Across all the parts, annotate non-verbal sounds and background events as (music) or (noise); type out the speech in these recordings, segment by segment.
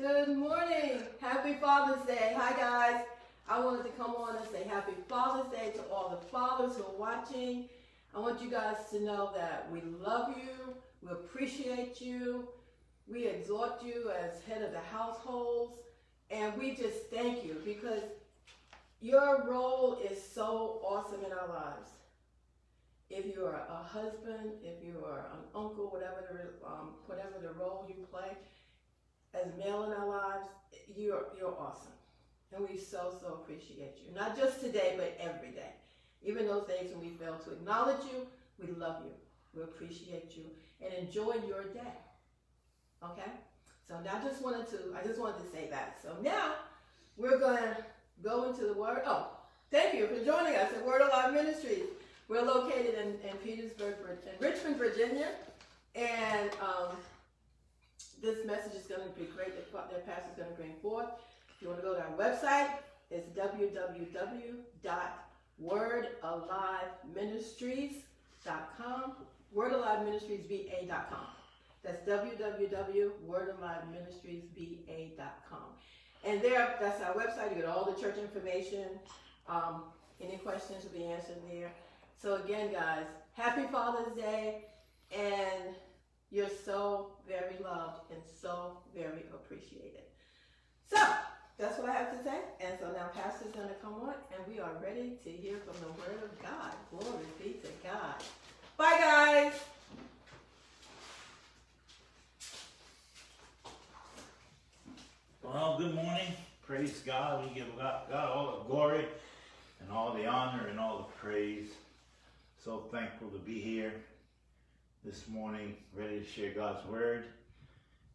Good morning. Happy Father's Day. Hi, guys. I wanted to come on and say Happy Father's Day to all the fathers who are watching. I want you guys to know that we love you, we appreciate you, we exhort you as head of the households, and we just thank you because your role is so awesome in our lives. If you are a husband, if you are an uncle, whatever the um, whatever the role you play as male in our lives, you're you're awesome, and we so so appreciate you. Not just today, but every day. Even those days when we fail to acknowledge you, we love you, we appreciate you, and enjoy your day. Okay. So now, I just wanted to I just wanted to say that. So now we're gonna go into the word. Oh, thank you for joining us at Word Alive Ministries. We're located in, in Petersburg, Richmond, Virginia, and um, this message is going to be great that, that is going to bring forth. If you want to go to our website, it's www.wordaliveministries.com, wordaliveministriesva.com. That's www.wordaliveministriesva.com. And there, that's our website. You get all the church information. Um, any questions will be answered there. So again, guys, happy Father's Day, and you're so very loved and so very appreciated. So that's what I have to say. And so now Pastor's going to come on, and we are ready to hear from the Word of God. Glory be to God. Bye, guys. Well, good morning. Praise God. We give God, God all the glory and all the honor and all the praise. So thankful to be here this morning, ready to share God's word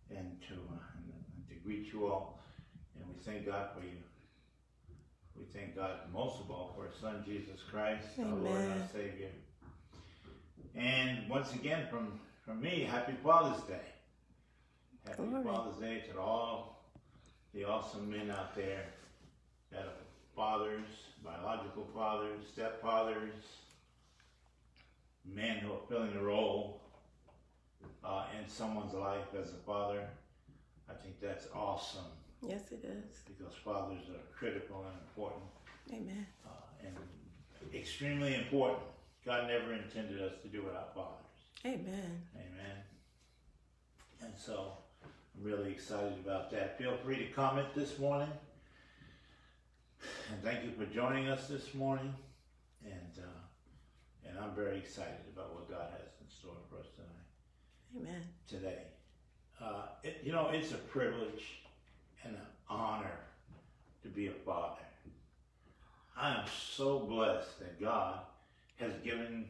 and to, uh, and to greet you all. And we thank God for you. We thank God most of all for His Son Jesus Christ, Amen. our Lord and our Savior. And once again, from from me, Happy Father's Day. Happy Father's Day to all the awesome men out there that are fathers, biological fathers, stepfathers, men who are filling a role uh, in someone's life as a father. I think that's awesome. Yes, it is. Because fathers are critical and important. Amen. Uh, and extremely important. God never intended us to do without fathers. Amen. Amen. And so I'm really excited about that. Feel free to comment this morning. And thank you for joining us this morning. And uh, and I'm very excited about what God has in store for us tonight. Amen. Today. Uh, it, you know, it's a privilege and an honor to be a father. I am so blessed that God has given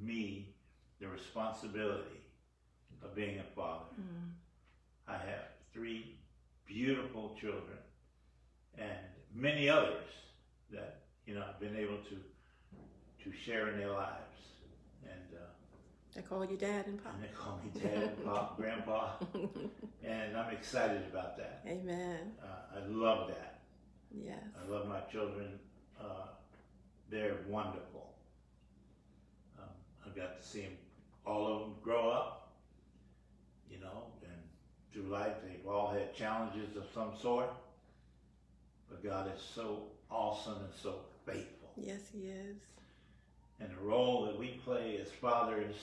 me the responsibility of being a father. Mm. I have three beautiful children and many others that you know I've been able to to share in their lives. And uh, they call you dad and pop. And they call me dad and pop, (laughs) grandpa. And I'm excited about that. Amen. Uh, I love that. Yes. I love my children. Uh, they're wonderful. Um, I got to see them, all of them grow up, you know, and through life they've all had challenges of some sort. But God is so awesome and so faithful. Yes, He is and the role that we play as fathers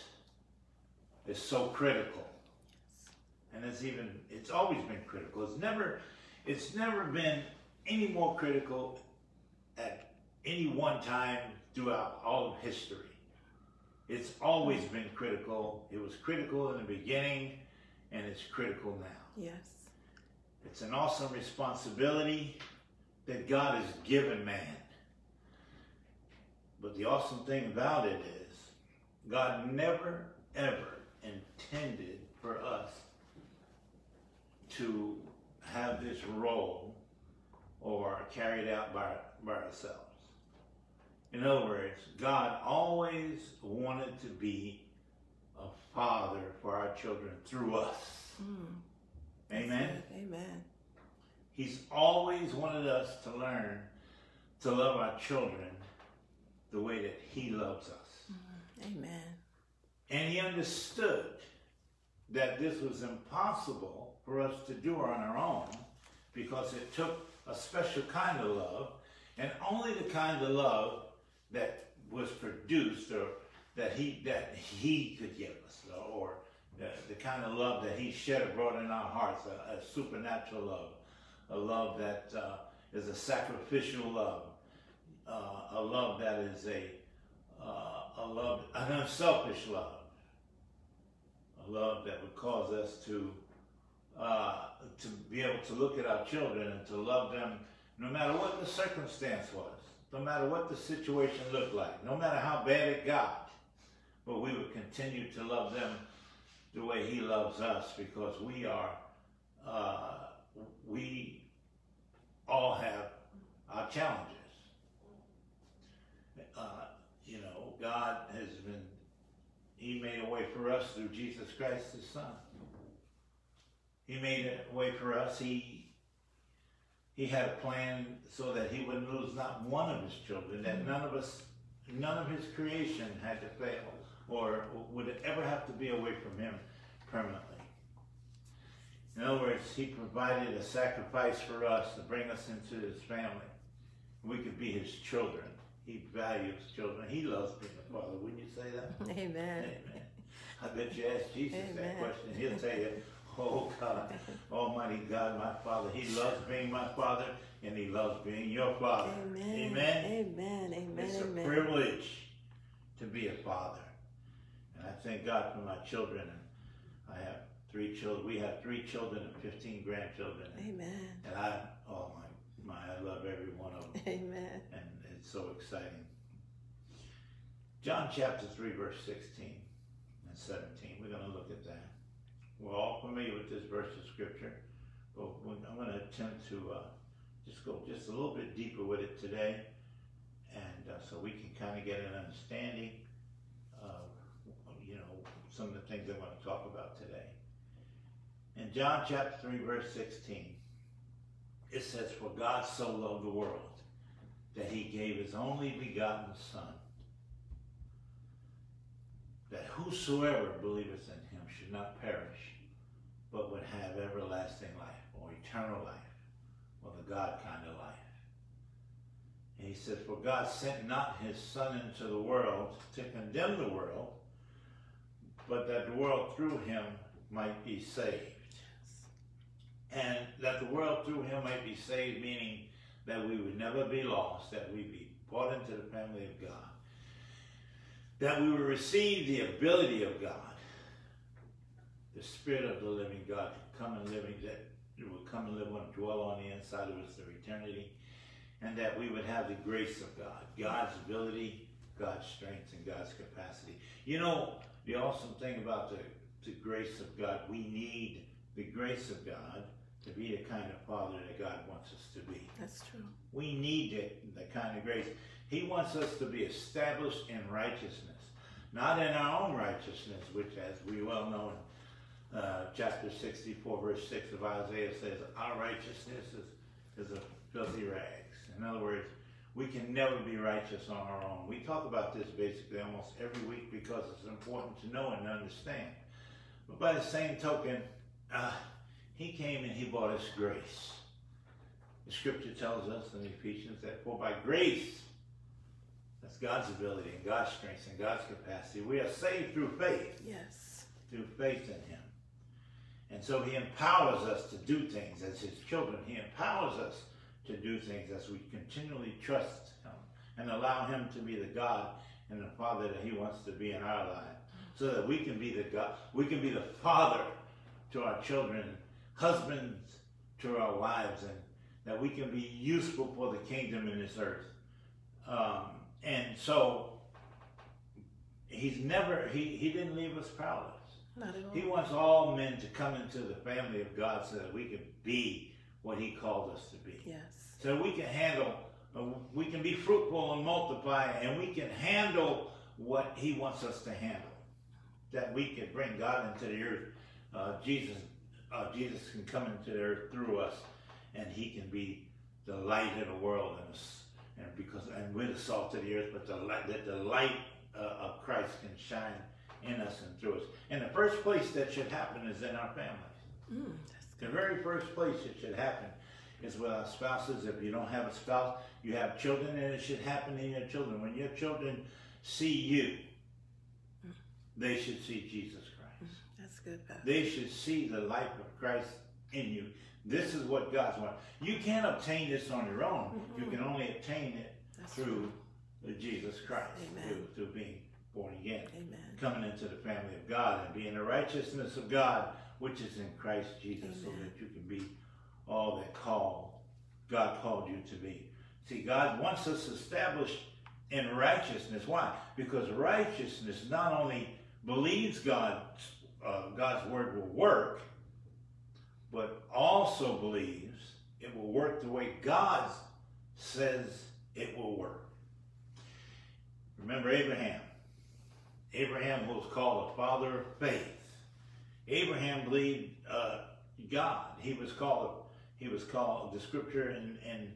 is so critical. And it's even it's always been critical. It's never it's never been any more critical at any one time throughout all of history. It's always been critical. It was critical in the beginning and it's critical now. Yes. It's an awesome responsibility that God has given man. But the awesome thing about it is, God never, ever intended for us to have this role or carried out by, by ourselves. In other words, God always wanted to be a father for our children through us. Mm. Amen. Amen. He's always wanted us to learn to love our children the way that he loves us. Mm, amen. And he understood that this was impossible for us to do on our own because it took a special kind of love, and only the kind of love that was produced or that he that he could give us, or the, the kind of love that he shed abroad in our hearts, a, a supernatural love, a love that uh, is a sacrificial love, uh, a love that is a uh, a love, an unselfish love, a love that would cause us to uh, to be able to look at our children and to love them no matter what the circumstance was, no matter what the situation looked like, no matter how bad it got, but we would continue to love them the way He loves us because we are, uh, we all have our challenges. Uh, you know, God has been, He made a way for us through Jesus Christ, His Son. He made a way for us. He he had a plan so that he would lose not one of his children, that mm-hmm. none of us, none of his creation had to fail or would ever have to be away from him permanently. In other words, he provided a sacrifice for us to bring us into his family. We could be his children. He values children. He loves being a father. Wouldn't you say that? (laughs) Amen. Amen. I bet you ask Jesus Amen. that question. He'll tell you, Oh God, oh, Almighty God, my Father. He loves being my Father and He loves being your Father. Amen. Amen. Amen. Amen. It's Amen. a privilege to be a father. And I thank God for my children. And I have three children. We have three children and 15 grandchildren. Amen. And I, oh my, my, I love every one of them. Amen. And it's so exciting. John chapter 3, verse 16 and 17. We're going to look at that. We're all familiar with this verse of scripture, but I'm going to attempt to uh, just go just a little bit deeper with it today, and uh, so we can kind of get an understanding of, you know, some of the things I want to talk about today. In John chapter 3, verse 16, it says, For God so loved the world that he gave his only begotten Son, that whosoever believeth in him should not perish, but would have everlasting life or eternal life or the God kind of life. And he says, For God sent not his Son into the world to condemn the world, but that the world through him might be saved. And that the world through him might be saved, meaning that we would never be lost, that we be brought into the family of God, that we would receive the ability of God the Spirit of the living God to come and live, that will come and live and dwell on the inside of us for eternity, and that we would have the grace of God, God's ability, God's strength, and God's capacity. You know, the awesome thing about the, the grace of God, we need the grace of God to be the kind of father that God wants us to be. That's true. We need it, the kind of grace. He wants us to be established in righteousness, not in our own righteousness, which, as we well know, uh, chapter 64, verse 6 of Isaiah says, Our righteousness is, is a filthy rags. In other words, we can never be righteous on our own. We talk about this basically almost every week because it's important to know and understand. But by the same token, uh, he came and he bought us grace. The scripture tells us in Ephesians that for by grace, that's God's ability and God's strength and God's capacity, we are saved through faith. Yes. Through faith in Him. And so He empowers us to do things as His children. He empowers us to do things as we continually trust Him and allow Him to be the God and the Father that He wants to be in our life. So that we can be the God, we can be the Father to our children, husbands to our wives, and that we can be useful for the kingdom in this earth. Um, and so he's never he, he didn't leave us powerless. Not at all. He wants all men to come into the family of God so that we can be what He called us to be. yes. So we can handle, uh, we can be fruitful and multiply, and we can handle what He wants us to handle. That we can bring God into the earth. Uh, Jesus, uh, Jesus can come into the earth through us, and He can be the light of the world, and, and because and we're the salt of the earth, but the light, that the light uh, of Christ can shine in us and through us. And the first place that should happen is in our families. Mm, The very first place it should happen is with our spouses. If you don't have a spouse, you have children, and it should happen in your children. When your children see you, they should see Jesus good, Pastor. They should see the life of Christ in you. This is what God's want. You can't obtain this on your own. You can only obtain it That's through Jesus Christ, Amen. through, through being born again, Amen. coming into the family of God, and being the righteousness of God, which is in Christ Jesus, so that you can be all that called God called you to be. See, God wants us established in righteousness. Why? Because righteousness not only believes God's uh, God's word will work, but also believes it will work the way God says it will work. Remember Abraham. Abraham was called a father of faith. Abraham believed uh, God. He was called. He was called the scripture in in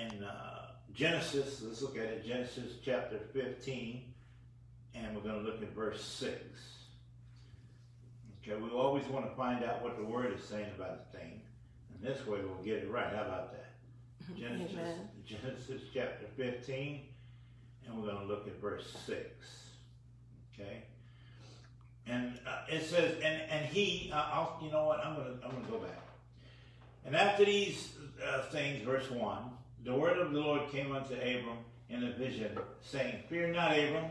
in uh, Genesis. Let's look at it. Genesis chapter fifteen, and we're going to look at verse six. We always want to find out what the word is saying about the thing, and this way we'll get it right. How about that? (laughs) Genesis, Amen. Genesis chapter 15, and we're going to look at verse 6. Okay? And uh, it says, and, and he, uh, you know what, I'm going to I'm gonna go back. And after these uh, things, verse 1, the word of the Lord came unto Abram in a vision, saying, Fear not, Abram,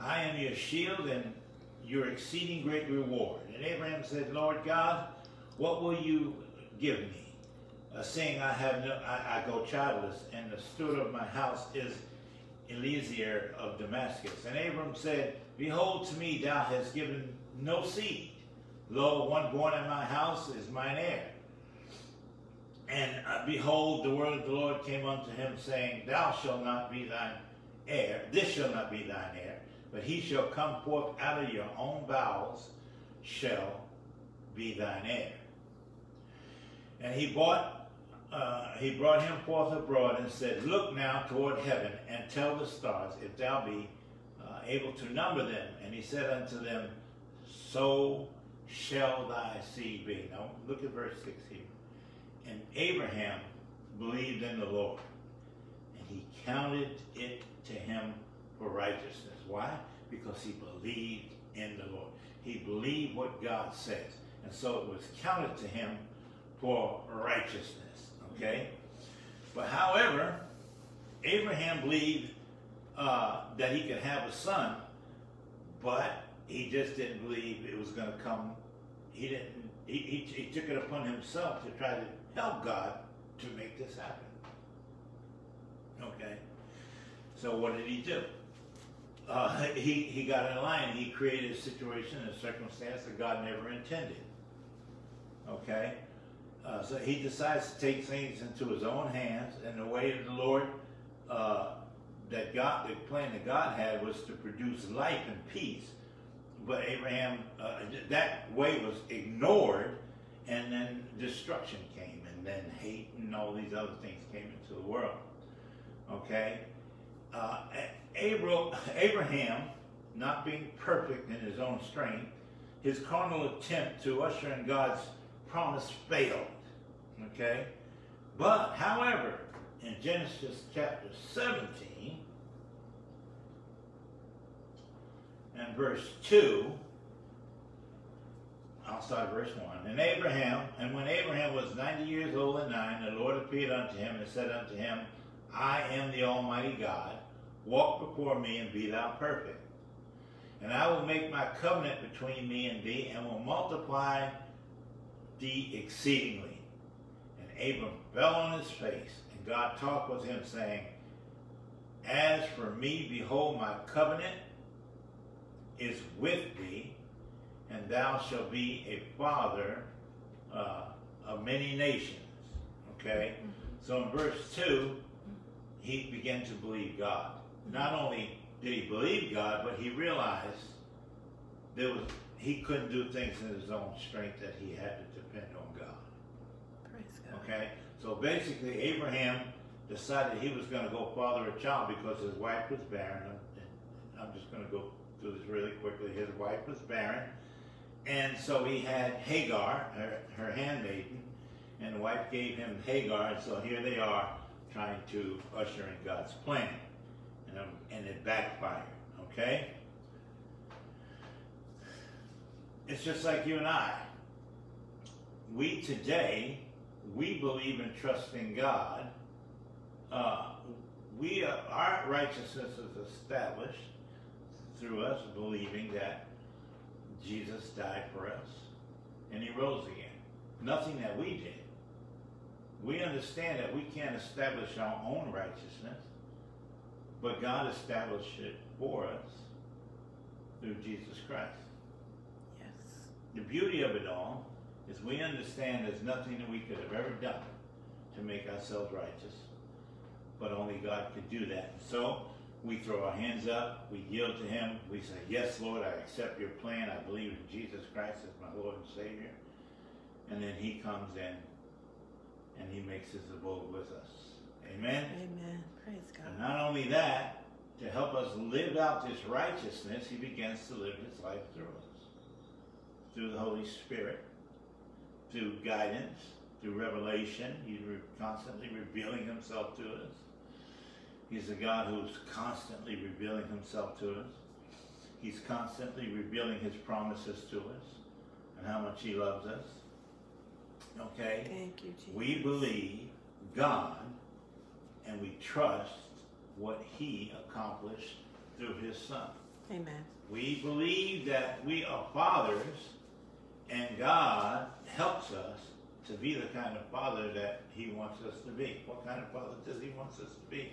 I am your shield and your exceeding great reward. And Abraham said, Lord God, what will you give me? uh, I have no, I, I go childless, and the steward of my house is Eliezer of Damascus. And Abram said, Behold, to me thou hast given no seed. Lo, one born in my house is mine heir. And uh, behold, the word of the Lord came unto him, saying, Thou shalt not be thine heir, this shall not be thine heir, but he shall come forth out of your own bowels, shall be thine heir. And he bought uh, he brought him forth abroad and said, Look now toward heaven and tell the stars, if thou be uh, able to number them. And he said unto them, So shall thy seed be. Now look at verse 6 here. And Abraham believed in the Lord, and he counted it to him for righteousness. Why? Because he believed in the Lord. He believed what God says. And so it was counted to him for righteousness. Okay? But however, Abraham believed uh, that he could have a son, but he just didn't believe it was going to come. He didn't. He, he, he took it upon himself to try to help God to make this happen. Okay? So what did he do? Uh, (laughs) he, he got in line. He created a situation, a circumstance that God never intended. Okay? Uh, so he decides to take things into his own hands, and the way of the Lord uh, that God, the plan that God had was to produce life and peace. But Abraham, uh, that way was ignored, and then destruction came, and then hate and all these other things came into the world. Okay? Abra- Abraham, not being perfect in his own strength, his carnal attempt to usher in God's promise failed. Okay? But, however, in Genesis chapter 17 and verse 2, I'll start verse 1. And Abraham, and when Abraham was 90 years old and nine, the Lord appeared unto him and said unto him, I am the Almighty God. Walk before me and be thou perfect. And I will make my covenant between me and thee, and will multiply thee exceedingly. And Abram fell on his face, and God talked with him, saying, As for me, behold, my covenant is with thee, and thou shalt be a father uh, of many nations. Okay? So in verse 2, he began to believe God. Not only did he believe God, but he realized there was he couldn't do things in his own strength that he had to depend on God. Praise God. Okay? So basically Abraham decided he was going to go father a child because his wife was barren. And I'm just going to go through this really quickly. His wife was barren. And so he had Hagar, her, her handmaiden, and the wife gave him Hagar, and so here they are trying to usher in God's plan. And, it backfired, okay? It's just like you and I. We today, we believe and trust in God. Uh, we are, our righteousness is established through us believing that Jesus died for us and he rose again. Nothing that we did. We understand that we can't establish our own righteousness, but God established it for us through Jesus Christ. Yes. The beauty of it all is we understand there's nothing that we could have ever done to make ourselves righteous, but only God could do that. So we throw our hands up, we yield to Him, we say, Yes, Lord, I accept your plan, I believe in Jesus Christ as my Lord and Savior. And then He comes in and He makes His abode with us. Amen? Amen. Praise And God. not only that, to help us live out this righteousness, He begins to live His life through us. Through the Holy Spirit, through guidance, through revelation. He's re- constantly revealing Himself to us. He's a God who's constantly revealing Himself to us. He's constantly revealing His promises to us and how much He loves us. Okay? Thank you, Jesus. We believe God and we trust what He accomplished through His Son. Amen. We believe that we are fathers and God helps us to be the kind of father that He wants us to be. What kind of father does He want us to be?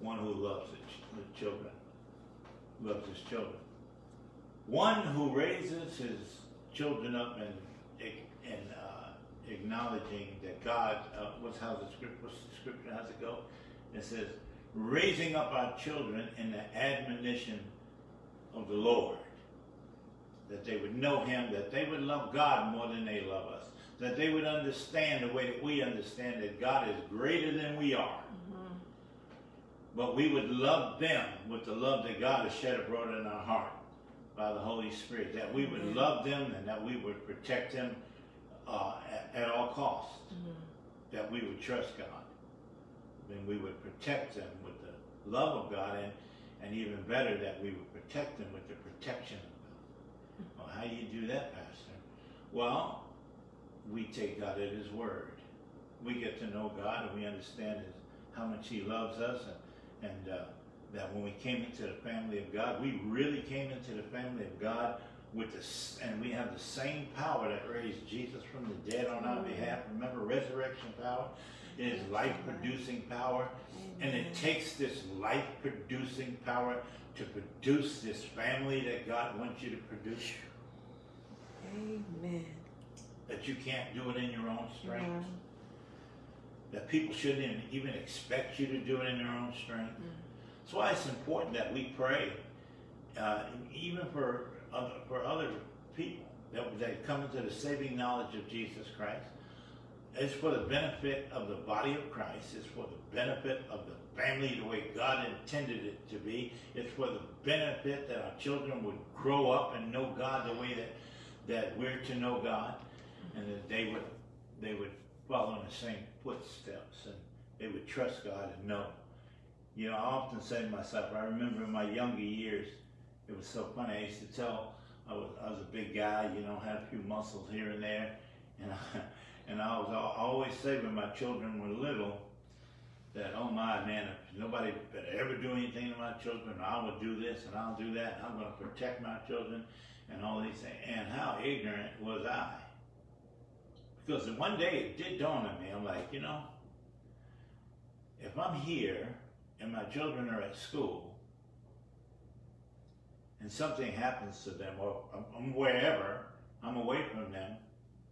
One who loves the, the children, loves His children. One who raises His children up and, and uh, acknowledging that God, uh, what's how the script, what's the scripture, how's it go? It says, raising up our children in the admonition of the Lord. That they would know Him, that they would love God more than they love us, that they would understand the way that we understand that God is greater than we are. But we would love them with the love that God has shed abroad in our heart by the Holy Spirit, that we would Amen. love them and that we would protect them uh, at, at all costs, that we would trust God, then we would protect them with the love of God, and, and even better, that we would protect them with the protection of God. Well, how do you do that, Pastor? Well, we take God at His word. We get to know God, and we understand his, how much He loves us, and, and uh, that when we came into the family of God, we really came into the family of God with this, and we have the same power that raised Jesus from the dead on our behalf. Remember, resurrection power is life-producing power, and it takes this life-producing power to produce this family that God wants you to produce. Amen. That you can't do it in your own strength. Mhm. That people shouldn't even expect you to do it in your own strength. That's why it's important that we pray, uh, even for other, for other people that that come into the saving knowledge of Jesus Christ. It's for the benefit of the body of Christ. It's for the benefit of the family the way God intended it to be. It's for the benefit that our children would grow up and know God the way that that we're to know God, and that they would they would follow in the same footsteps and they would trust God and know. You know, I often say to myself, I remember in my younger years, it was so funny. I used to tell I was I was a big guy, you know, had a few muscles here and there, and I, (laughs) and I was I always say when my children were little that oh my man, if nobody better ever do anything to my children, I will do this and I'll do that, and I'm going to protect my children and all these things. And how ignorant was I? Because one day it did dawn on me. I'm like, you know, if I'm here and my children are at school and something happens to them or I'm- wherever, I'm away from them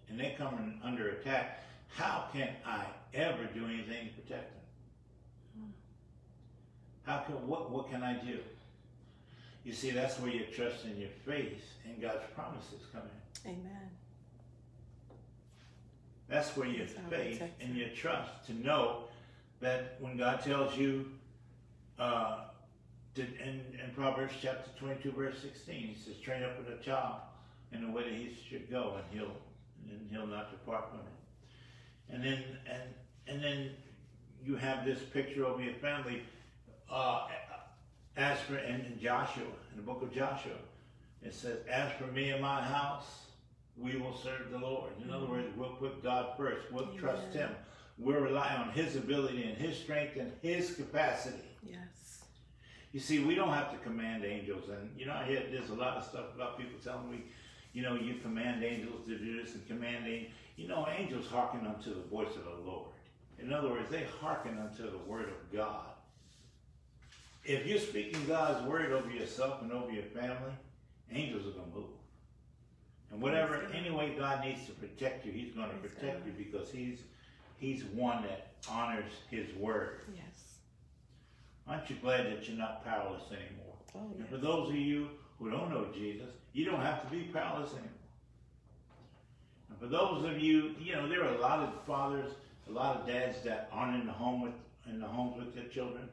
and they come in under attack, how can I ever do anything to protect them? How can, what, what can I do? You see, that's where your trust and your faith in God's promises come in. Amen. That's where your That's faith and your trust to know that when God tells you, uh, to, in, in Proverbs chapter 22, verse 16, he says, train up with a child in the way that he should go, and he'll and he'll not depart from it. And then and and then you have this picture of your family. Uh, as for in, in Joshua, in the book of Joshua, it says, "As for me and my house, we will serve the Lord." In other words, we'll put God first. We'll Amen. trust Him. We'll rely on His ability and His strength and His capacity. Yes. You see, we don't have to command angels, and you know, I hear there's a lot of stuff about people telling me, you know, you command angels to do this and command angels. You know, angels hearken unto the voice of the Lord. In other words, they hearken unto the word of God. If you're speaking God's word over yourself and over your family, angels are going to move. And whatever, any way God needs to protect you, He's going to protect you because He's He's one that honors His word. Yes. Aren't you glad that you're not powerless anymore? Oh, And for those of you who don't know Jesus, you don't have to be powerless anymore. And for those of you, you know, there are a lot of fathers, a lot of dads that aren't in the home with in the homes with their children,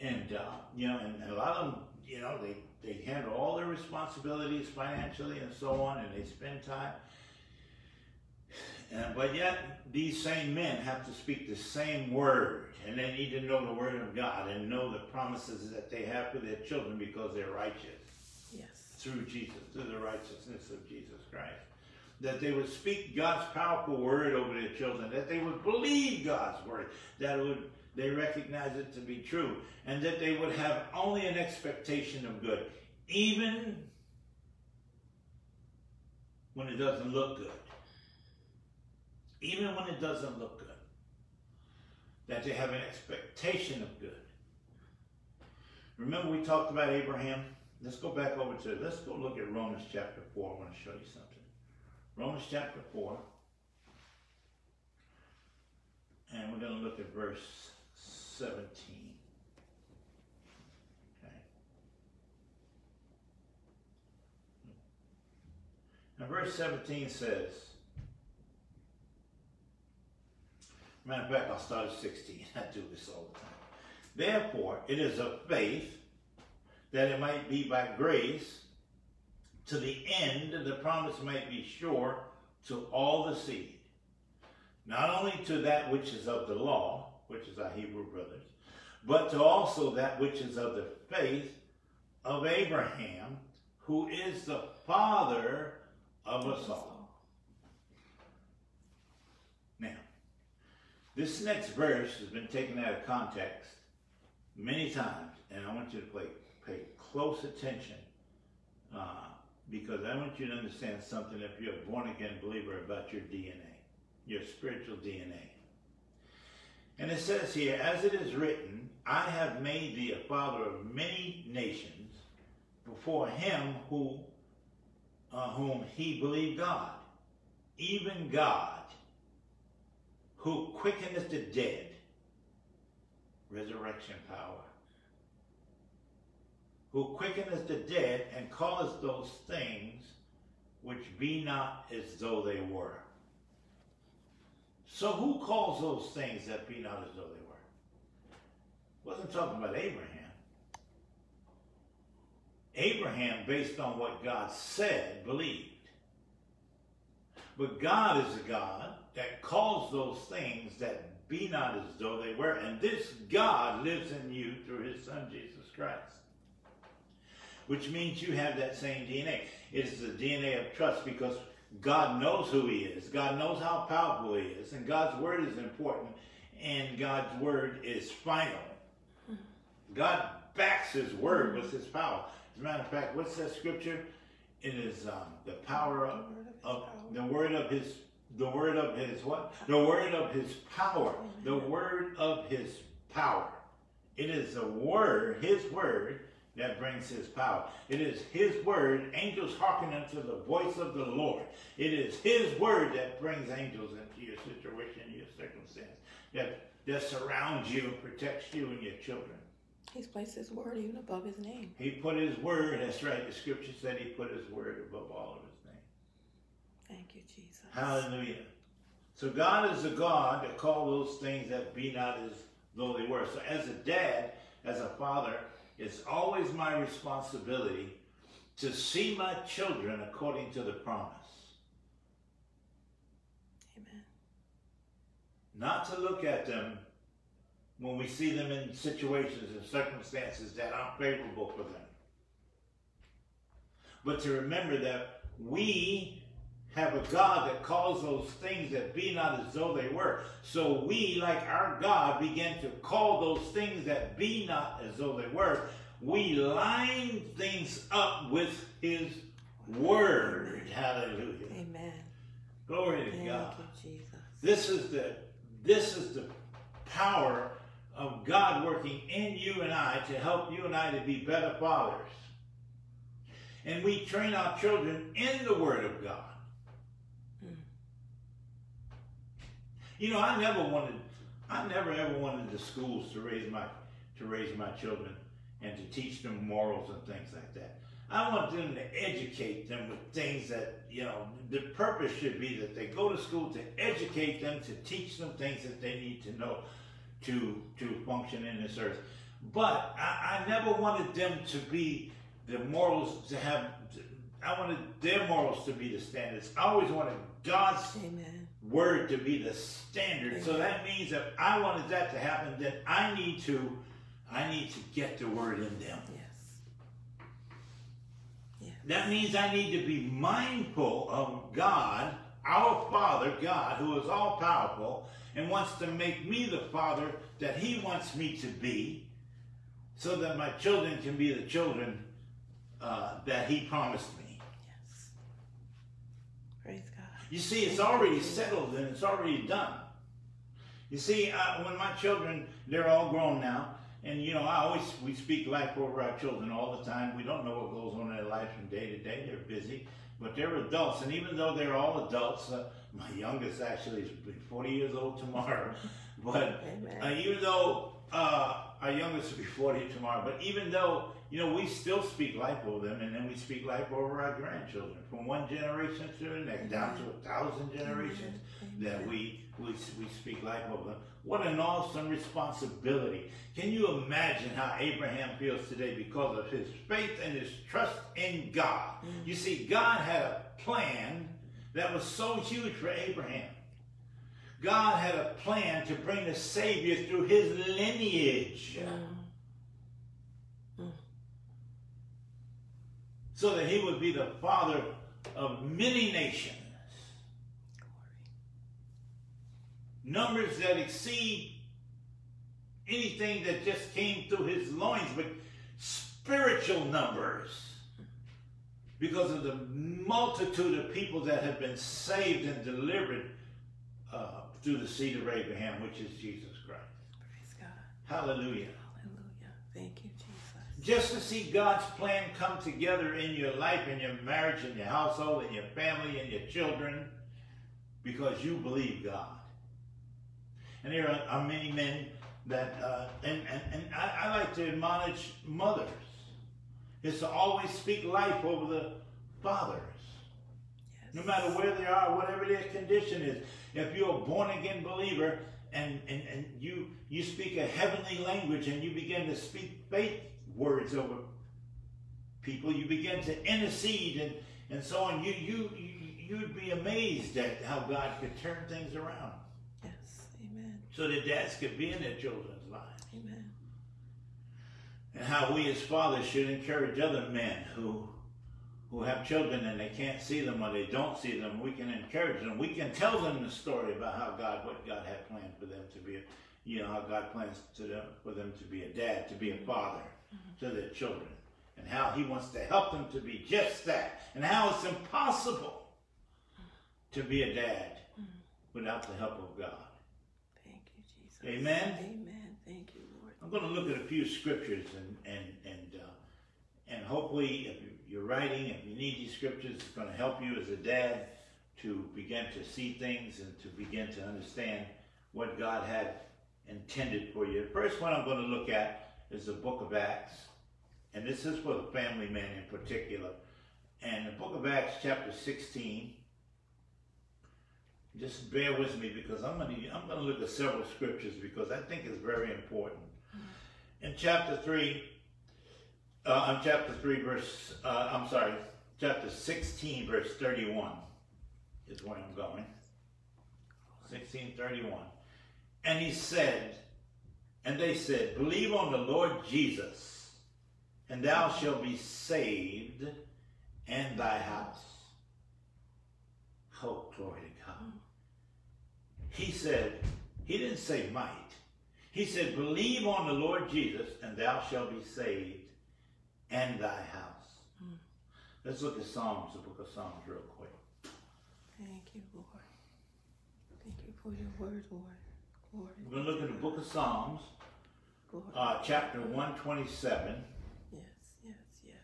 and uh, you know, and, and a lot of them, you know, they they handle all their responsibilities financially and so on, and they spend time. And, but yet, these same men have to speak the same word, and they need to know the word of God and know the promises that they have for their children because they're righteous Yes. through Jesus, through the righteousness of Jesus Christ. That they would speak God's powerful word over their children, that they would believe God's word, that would they recognize it to be true, and that they would have only an expectation of good, even when it doesn't look good. Even when it doesn't look good. That they have an expectation of good. Remember we talked about Abraham? Let's go back over to, let's go look at Romans chapter 4. I want to show you something. Romans chapter 4. And we're going to look at verse 17. Okay. Now, verse 17 says, matter of fact, I started 16. (laughs) I do this all the time. Therefore, it is of faith that it might be by grace to the end the promise might be sure to all the seed, not only to that which is of the law, which is our Hebrew brothers, but to also that which is of the faith of Abraham, who is the father of us all. Now, this next verse has been taken out of context many times, and I want you to pay close attention uh, because I want you to understand something if you're a born again believer about your DNA, your spiritual DNA. And it says here, as it is written, I have made thee a father of many nations before him who uh, whom he believed God, even God, who quickeneth the dead, resurrection power, who quickeneth the dead and calleth those things which be not as though they were. So who calls those things that be not as though they were? Wasn't talking about Abraham. Abraham, based on what God said, believed. But God is a God that calls those things that be not as though they were. And this God lives in you through his son, Jesus Christ. Which means you have that same DNA. It is the DNA of trust because God knows who he is. God knows how powerful he is. And God's word is important. And God's word is final. God backs his word with his power. As a matter of fact, what's that scripture? It is um, the power of, of oh, the word of his the word of his what? The word of his power. Mm-hmm. The word of his power. It is the word, his word, that brings his power. It is his word, angels hearken unto the voice of the Lord. It is his word that brings angels into your situation, your circumstance, that, that surrounds you and protects you and your children. He's placed his word even above his name. He put his word, that's right, the scripture said he put his word above all of name. Thank you, Jesus. Hallelujah. So God is a God that called those things that be not as though they were. So as a dad, as a father, it's always my responsibility to see my children according to the promise. Amen. not to look at them when we see them in situations and circumstances that aren't favorable for them. But to remember that we have a God that calls those things that be not as though they were. So we, like our God, begin to call those things that be not as though they were. We line things up with His Word. Hallelujah. Amen. Glory to Thank God. you, Jesus. This is the this is the power of God working in you and I to help you and I to be better fathers. And we train our children in the Word of God. You know, I never wanted, I never ever wanted the schools to raise my, to raise my children and to teach them morals and things like that. I want them to educate them with things that, you know, the purpose should be that they go to school to educate them, to teach them things that they need to know to, to function in this earth. But I, I never wanted them to be the morals to have, I wanted their morals to be the standards. I always wanted God's Amen. Word to be the standard. So that means that I wanted that to happen, then I need to I need to get the word in them. Yes. Yes. That means I need to be mindful of God, our Father, God, who is all powerful and wants to make me the father that he wants me to be so that my children can be the children uh, that he promised me. Yes. Praise God. You see, it's already settled and it's already done. You see, uh, when my children, they're all grown now, and you know, I always we speak life over our children all the time. We don't know what goes on in their lives from day to day. They're busy, but they're adults, and even though they're all adults, uh, my youngest actually is 40 years old tomorrow. (laughs) But uh, even though uh, our youngest will be 40 tomorrow, but even though you know we still speak life over them, and then we speak life over our grandchildren from one generation to the next, down to a thousand mm-hmm. generations mm-hmm. that we, we we speak life over them. What an awesome responsibility! Can you imagine how Abraham feels today because of his faith and his trust in God? Mm-hmm. You see, God had a plan that was so huge for Abraham. God had a plan to bring the Savior through his lineage. So that he would be the father of many nations. Numbers that exceed anything that just came through his loins, but spiritual numbers. Because of the multitude of people that have been saved and delivered uh, through the seed of Abraham, which is Jesus Christ. Praise God. Hallelujah. Hallelujah. Thank you. Just to see God's plan come together in your life, in your marriage, in your household, in your family, in your children, because you believe God. And there are, are many men that, uh, and, and, and I, I like to admonish mothers, is to always speak life over the fathers. No matter where they are, whatever their condition is. If you're a born again believer and, and, and you you speak a heavenly language and you begin to speak faith words over people, you begin to intercede and, and so on, you you you you'd be amazed at how God could turn things around. Yes. Amen. So that dads could be in their children's lives. Amen. And how we as fathers should encourage other men who who have children and they can't see them or they don't see them, we can encourage them. We can tell them the story about how God, what God had planned for them to be, you know, how God plans to them, for them to be a dad, to be a father to their children, and how He wants to help them to be just that, and how it's impossible to be a dad without the help of God. Thank you, Jesus. Amen? Amen. Thank you, Lord. I'm going to look at a few scriptures and and and uh, and hopefully, if you're writing, if you need these scriptures, it's going to help you as a dad to begin to see things and to begin to understand what God had intended for you. The first one I'm going to look at is the Book of Acts, and this is for the family man in particular. And the Book of Acts, chapter 16. Just bear with me because I'm going to I'm going to look at several scriptures because I think it's very important. In chapter three, uh, in chapter 3, verse, uh, I'm sorry, chapter 16, verse 31 is where I'm going. 1631. And he said, and they said, Believe on the Lord Jesus, and thou shalt be saved and thy house. Oh, glory to God. He said, He didn't say might. He said, Believe on the Lord Jesus, and thou shalt be saved and thy house. Mm. Let's look at Psalms, the book of Psalms, real quick. Thank you, Lord. Thank you for your word, Lord. Glory. We're going to look at the book of Psalms, Glory. uh, chapter 127, yes, yes, yes.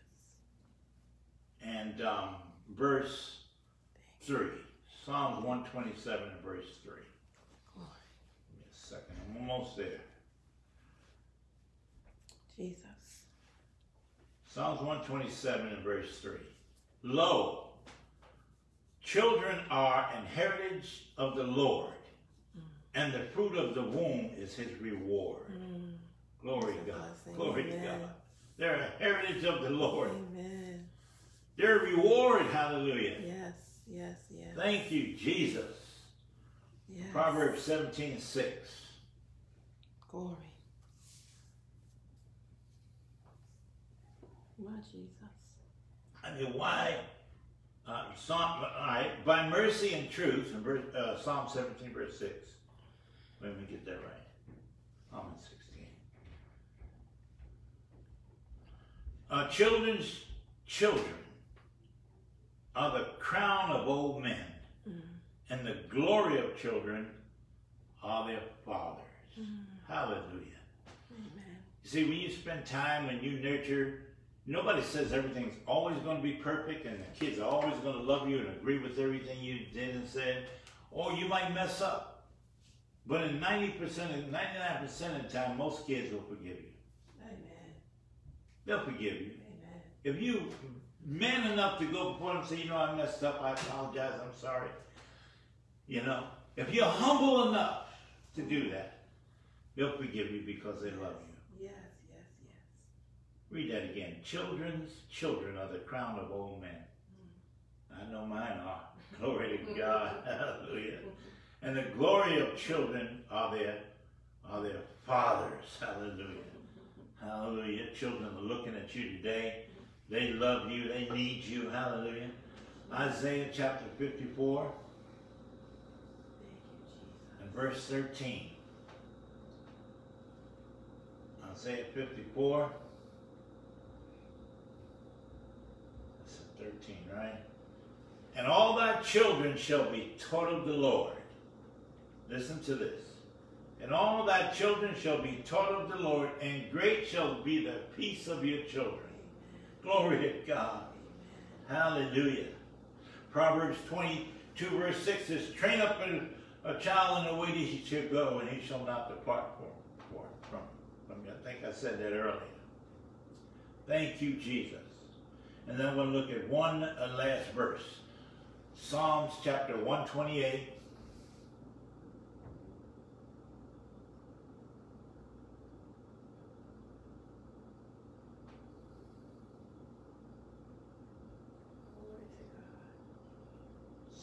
and um, verse 3. Psalms 127 and verse 3. Glory. Give me a second. I'm almost there. Jesus. Psalms 127 and verse 3. Lo, children are an heritage of the Lord, and the fruit of the womb is his reward. Mm. Glory to God. blessing. Glory to God. They're a heritage of the Lord. Amen. They're a reward. Hallelujah. Yes, yes, yes. Thank you, Jesus. yes. Proverbs 17 6. Glory. My Jesus. I mean, why? Uh, Psalm, right, by mercy and truth, in verse, uh, Psalm 17, verse 6. Let me get that right. I'm in 16. Uh, children's children are the crown of old men, Mm. and the glory of children are their fathers. Mm. Hallelujah. Amen. You see, when you spend time and you nurture, nobody says everything's always going to be perfect and the kids are always going to love you and agree with everything you did and said, or you might mess up. But in 90% 99% of the time, most kids will forgive you. Amen. They'll forgive you. Amen. If you man enough to go before them and say, you know, I messed up, I apologize, I'm sorry. You know, if you're humble enough to do that, they'll forgive you because they love you. Yes, yes, yes. Read that again. Children's children are the crown of old men. Mm. I know mine are. (laughs) Glory to God. (laughs) Hallelujah. And the glory of children are their are their fathers. (laughs) Hallelujah. Hallelujah. Children are looking at you today. They love you. They need you. Hallelujah. Isaiah chapter 54 Thank you, Jesus. and verse 13. Isaiah 54. That's 13, right? And all thy children shall be taught of the Lord. Listen to this. And all thy children shall be taught of the Lord, and great shall be the peace of your children. Glory to God. Hallelujah. Proverbs 22, verse 6 says, Train up a, a child in the way that he should go, and he shall not depart from, you. I think I said that earlier. Thank you, Jesus. And then we'll look at one uh, last verse. Psalms chapter 128.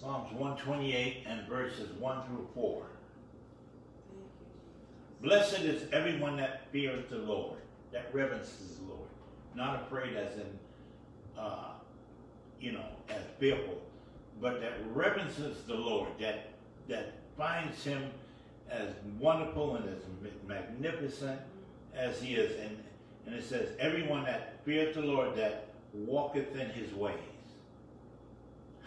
Psalms 128 and verses 1 through 4. Thank you, Jesus. Blessed is everyone that feareth the Lord, that reverences the Lord. Not afraid as in, uh, you know, as fearful, but that reverences the Lord, that that finds him as wonderful and as magnificent as he is. And, and it says, everyone that feareth the Lord, that walketh in his ways.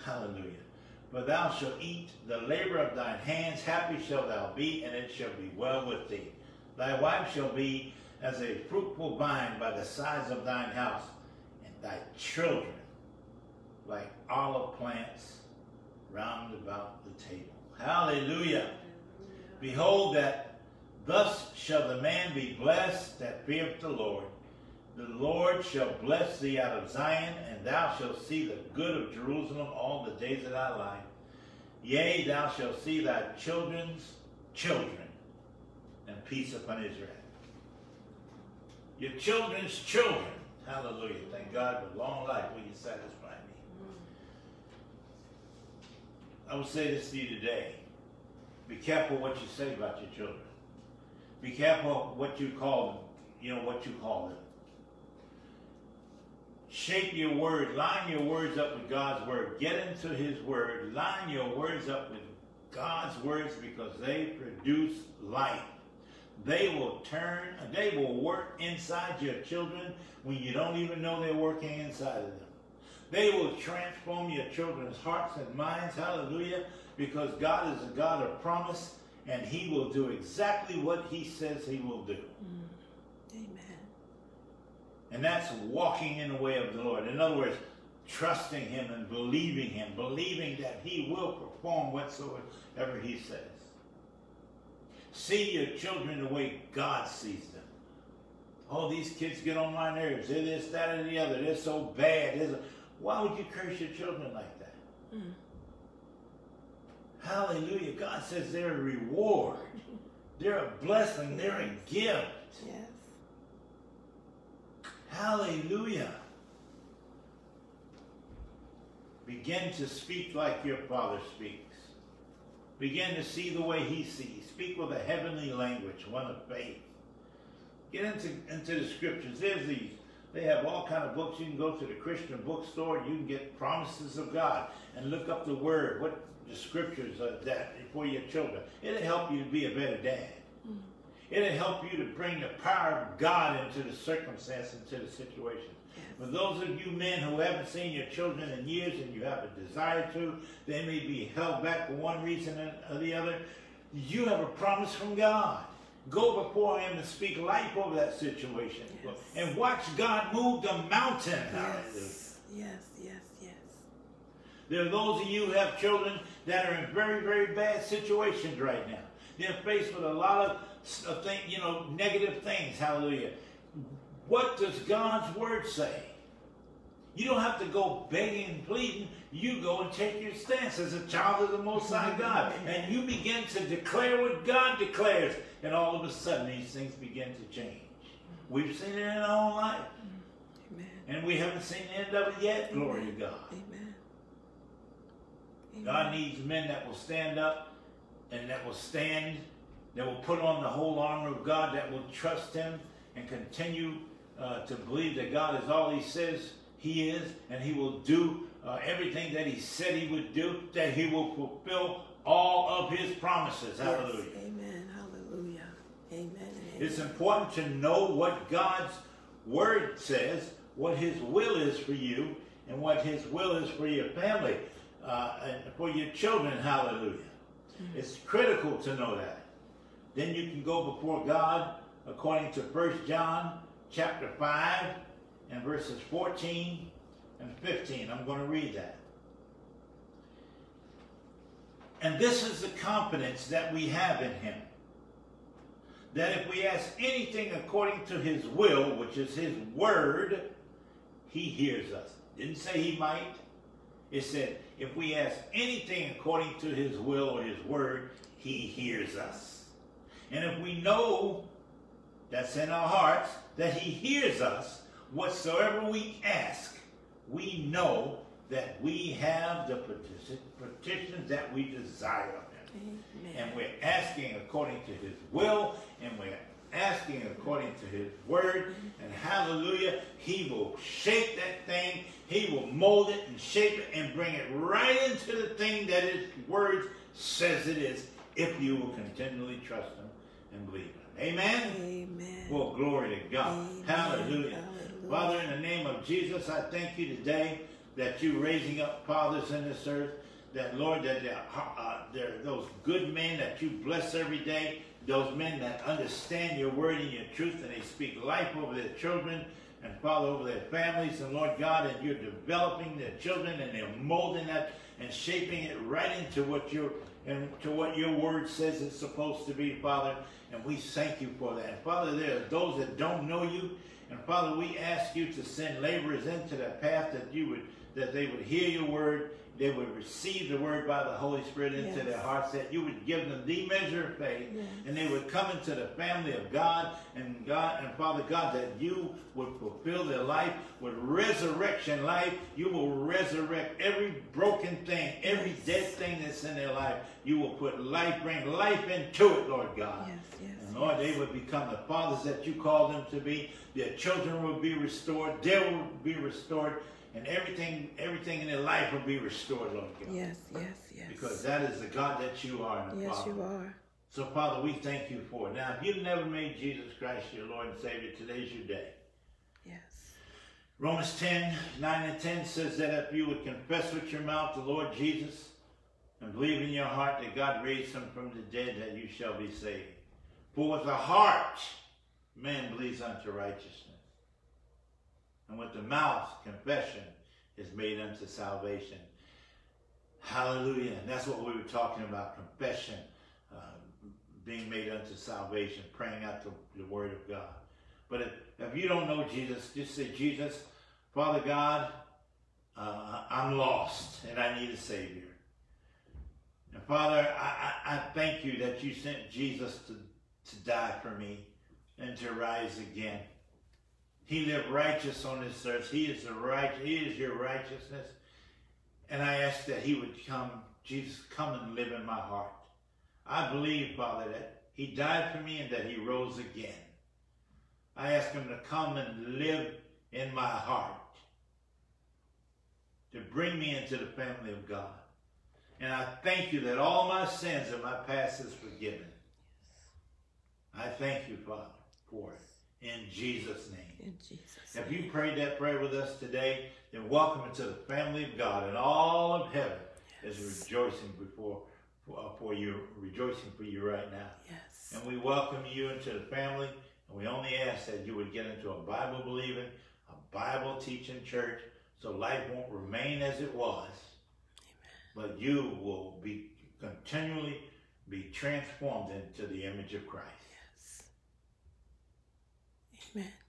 Hallelujah. For thou shalt eat the labor of thine hands, happy shalt thou be, and it shall be well with thee. Thy wife shall be as a fruitful vine by the sides of thine house, and thy children like olive plants round about the table. Hallelujah. Behold, that thus shall the man be blessed that feareth the Lord. The Lord shall bless thee out of Zion, and thou shalt see the good of Jerusalem all the days of thy life. Yea, thou shalt see thy children's children, and peace upon Israel. Your children's children. Hallelujah. Thank God for long life will you satisfy me. I will say this to you today. Be careful what you say about your children. Be careful what you call them. You know what you call them. Shape your words. Line your words up with God's word. Get into His word. Line your words up with God's words because they produce life. They will turn, they will work inside your children when you don't even know they're working inside of them. They will transform your children's hearts and minds, hallelujah, because God is a God of promise and He will do exactly what He says He will do. Mm. Amen. And that's walking in the way of the Lord. In other words, trusting Him and believing Him, believing that He will perform whatsoever He says. See your children the way God sees them. Oh, these kids get on my nerves. They're this, that, and the other. They're so bad. They're so... Why would you curse your children like that? Mm. Hallelujah. God says they're a reward. They're a blessing. They're a gift. Yes. Hallelujah. Begin to speak like your Father speaks. Begin to see the way He sees. Speak with a heavenly language, one of faith. Get into, into the scriptures. There's these. They have all kind of books. You can go to the Christian bookstore. You can get promises of God and look up the Word. What the scriptures are that for your children. It'll help you to be a better dad. It'll help you to bring the power of God into the circumstance, into the situation. For those of you men who haven't seen your children in years and you have a desire to, they may be held back for one reason or the other. You have a promise from God. Go before Him and speak life over that situation. Yes. And watch God move the mountain. Yes. Yes. Yes. Yes. There are those of you who have children that are in very, very bad situations right now. They're faced with a lot of thing, you know, negative things. Hallelujah. What does God's word say? You don't have to go begging and pleading. You go and take your stance as a child of the Most High (laughs) God. And you begin to declare what God declares. And all of a sudden, these things begin to change. We've seen it in our own life. Amen. And we haven't seen the end of it yet. Glory to God. Amen. Amen. God needs men that will stand up and that will stand, that will put on the whole armor of God, that will trust Him and continue uh, to believe that God is all He says He is, and He will do uh, everything that He said He would do, that He will fulfill all of His promises. Yes. Hallelujah. Amen. Hallelujah. Amen. It's important to know what God's Word says, what His will is for you, and what His will is for your family uh, and for your children. Hallelujah. It's critical to know that. Then you can go before God according to 1 John chapter 5 and verses 14 and 15. I'm going to read that. And this is the confidence that we have in Him. That if we ask anything according to His will, which is His word, He hears us. Didn't say He might. It said, if we ask anything according to His will or His word, He hears us. And if we know that's in our hearts that He hears us, whatsoever we ask, we know that we have the petitions that we desire of Him. Amen. And we're asking according to His will, and we're asking according to His word. And hallelujah, He will shape that thing, He will mold it and shape it and bring it right into the thing that His word says it is, if you will continually trust Him and. Amen? Amen. Well, glory to God. Amen. Hallelujah. Hallelujah. Father, in the name of Jesus, I thank you today that you're raising up fathers in this earth. That, Lord, that there are, uh, there are those good men that you bless every day, those men that understand your word and your truth, and they speak life over their children and, Father, over their families. And, Lord God, and you're developing their children and they're molding that and shaping it right into what your and to what your word says it's supposed to be, Father. And we thank you for that. Father, there are those that don't know you. And Father, we ask you to send laborers into that path that you would that they would hear your word they would receive the word by the Holy Spirit into Yes. their hearts, that you would give them the measure of faith, Yes. and they would come into the family of God, and God and Father God, that you would fulfill their life with resurrection life. You will resurrect every broken thing, every Yes. dead thing that's in their life. You will put life, bring life into it, Lord God. Yes, yes. And Lord, they would become the fathers that you call them to be. Their children will be restored. They will be restored. And everything, everything in their life will be restored, Lord God. Yes, yes, yes. Because that is the God that you are yes, Father. you are. So, Father, we thank you for it. Now, if you've never made Jesus Christ your Lord and Savior, today's your day. Yes. Romans 10, 9 and 10 says that if you would confess with your mouth the Lord Jesus and believe in your heart that God raised him from the dead, that you shall be saved. For with the heart man believes unto righteousness, and with the mouth confession is made unto salvation. Hallelujah. And that's what we were talking about confession, uh, being made unto salvation, praying out the, the word of God. But if, if you don't know Jesus, just say, Jesus, Father God, uh, I'm lost and I need a Savior. And Father, I, I, I thank you that you sent Jesus to, to die for me and to rise again. He lived righteous on this earth. He is the right. He is your righteousness. And I ask that He would come, Jesus, come and live in my heart. I believe, Father, that He died for me and that He rose again. I ask Him to come and live in my heart, to bring me into the family of God. And I thank you that all my sins and my past is forgiven. I thank you, Father, for it. In Jesus' name. In Jesus. If you prayed that prayer with us today, then welcome into the family of God, and all of heaven is rejoicing before for, uh, for you, rejoicing for you right now. Yes. And we welcome you into the family, and we only ask that you would get into a Bible believing, a Bible teaching church, so life won't remain as it was, but you will be continually be transformed into the image of Christ. Amen.